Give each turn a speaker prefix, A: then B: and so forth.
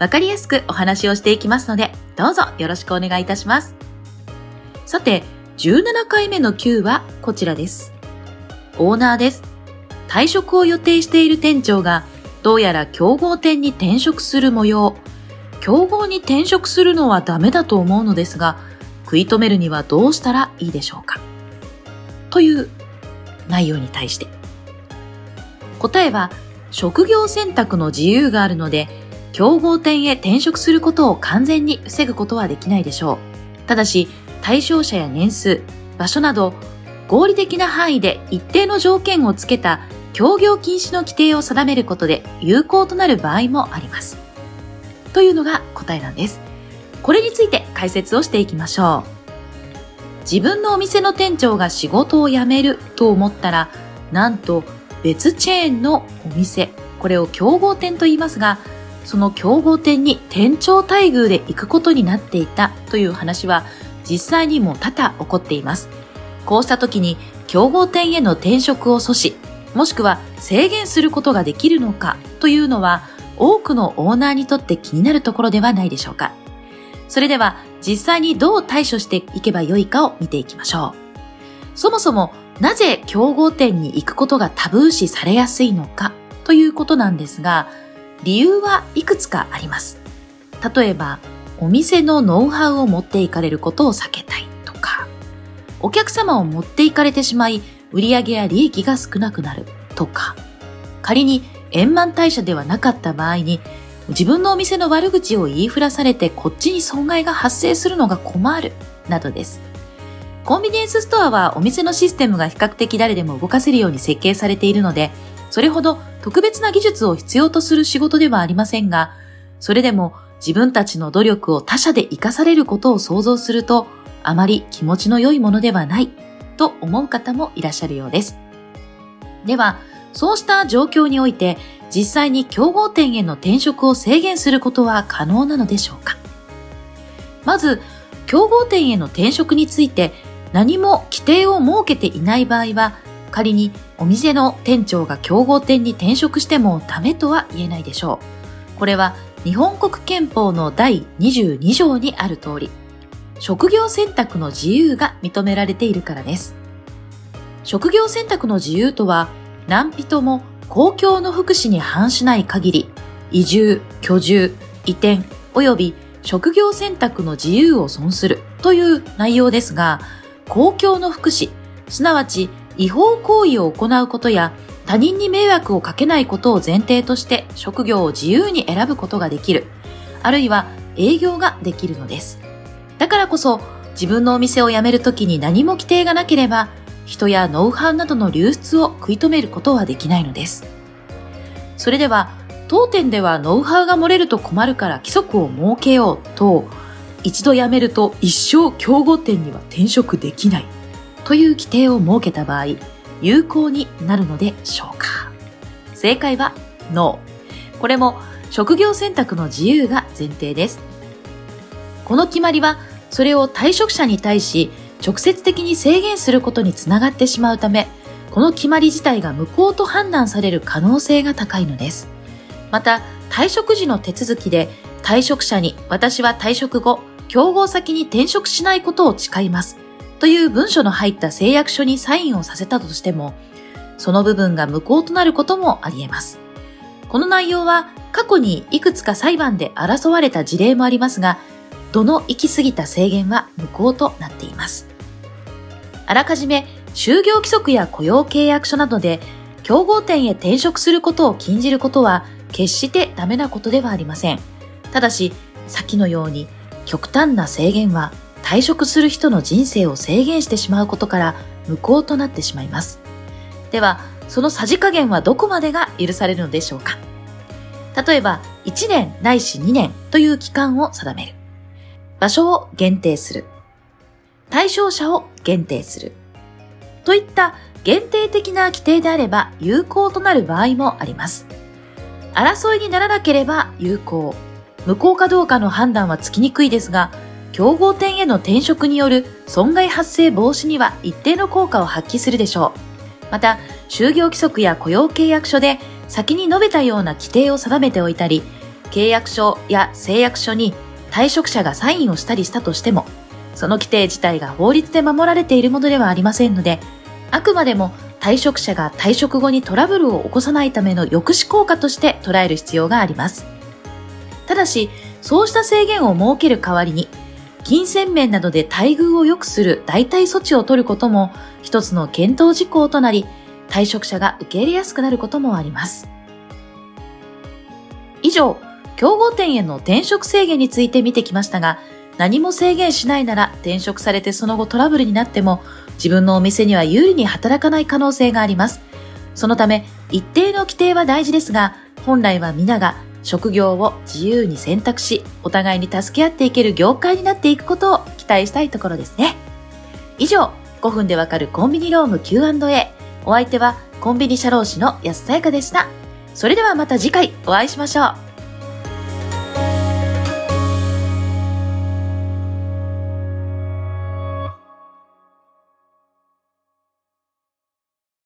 A: わかりやすくお話をしていきますので、どうぞよろしくお願いいたします。さて、17回目の Q はこちらです。オーナーです。退職を予定している店長が、どうやら競合店に転職する模様。競合に転職するのはダメだと思うのですが、食い止めるにはどうしたらいいでしょうかという内容に対して。答えは、職業選択の自由があるので、競合店へ転職することを完全に防ぐことはできないでしょう。ただし、対象者や年数、場所など、合理的な範囲で一定の条件をつけた協業禁止の規定を定めることで有効となる場合もあります。というのが答えなんです。これについて解説をしていきましょう。自分のお店の店長が仕事を辞めると思ったら、なんと別チェーンのお店、これを競合店と言いますが、その競合店に店長待遇で行くことになっていたという話は実際にも多々起こっています。こうした時に競合店への転職を阻止、もしくは制限することができるのかというのは多くのオーナーにとって気になるところではないでしょうか。それでは実際にどう対処していけばよいかを見ていきましょう。そもそもなぜ競合店に行くことがタブー視されやすいのかということなんですが、理由はいくつかあります。例えば、お店のノウハウを持っていかれることを避けたいとか、お客様を持っていかれてしまい、売上や利益が少なくなるとか、仮に円満退社ではなかった場合に、自分のお店の悪口を言いふらされてこっちに損害が発生するのが困る、などです。コンビニエンスストアはお店のシステムが比較的誰でも動かせるように設計されているので、それほど特別な技術を必要とする仕事ではありませんが、それでも自分たちの努力を他社で活かされることを想像すると、あまり気持ちの良いものではないと思う方もいらっしゃるようです。では、そうした状況において実際に競合店への転職を制限することは可能なのでしょうか？まず、競合店への転職について何も規定を設けていない場合は、仮にお店の店長が競合店に転職してもダメとは言えないでしょう。これは日本国憲法の第22条にある通り、職業選択の自由が認められているからです。職業選択の自由とは、何人も公共の福祉に反しない限り、移住、居住、移転、及び職業選択の自由を損するという内容ですが、公共の福祉、すなわち違法行為を行うことや他人に迷惑をかけないことを前提として職業を自由に選ぶことができる、あるいは営業ができるのです。だからこそ自分のお店を辞めるときに何も規定がなければ人やノウハウなどの流出を食い止めることはできないのです。それでは、当店ではノウハウが漏れると困るから規則を設けようと、一度辞めると一生競合店には転職できないという規定を設けた場合、有効になるのでしょうか？正解はノー。これも職業選択の自由が前提です。この決まりは、それを退職者に対し直接的に制限することにつながってしまうため、この決まり自体が無効と判断される可能性が高いのです。また、退職時の手続きで退職者に私は退職後、競合先に転職しないことを誓います。という文書の入った誓約書にサインをさせたとしても、その部分が無効となることもあり得ます。この内容は過去にいくつか裁判で争われた事例もありますが、どの行き過ぎた制限は無効となっています。あらかじめ就業規則や雇用契約書などで競合店へ転職することを禁じることは決してダメなことではありません。ただし、先のように極端な制限は退職する人の人生を制限してしまうことから無効となってしまいます。では、そのさじ加減はどこまでが許されるのでしょうか？例えば、1年ないし2年という期間を定める。場所を限定する。対象者を限定する。といった限定的な規定であれば有効となる場合もあります。争いにならなければ有効。無効かどうかの判断はつきにくいですが、競合店への転職による損害発生防止には一定の効果を発揮するでしょう。また、就業規則や雇用契約書で先に述べたような規定を定めておいたり、契約書や誓約書に退職者がサインをしたりしたとしても、その規定自体が法律で守られているものではありませんので、あくまでも退職者が退職後にトラブルを起こさないための抑止効果として捉える必要があります。ただし、そうした制限を設ける代わりに、金銭面などで待遇を良くする代替措置を取ることも一つの検討事項となり、退職者が受け入れやすくなることもあります。以上、競合店への転職制限について見てきましたが、何も制限しないなら転職されてその後トラブルになっても自分のお店には有利に働かない可能性があります。そのため一定の規定は大事ですが、本来は皆が職業を自由に選択し、お互いに助け合っていける業界になっていくことを期待したいところですね。以上、5分でわかるコンビニローム Q&A。お相手はコンビニ社労士の安さやかでした。それではまた次回お会いしましょう。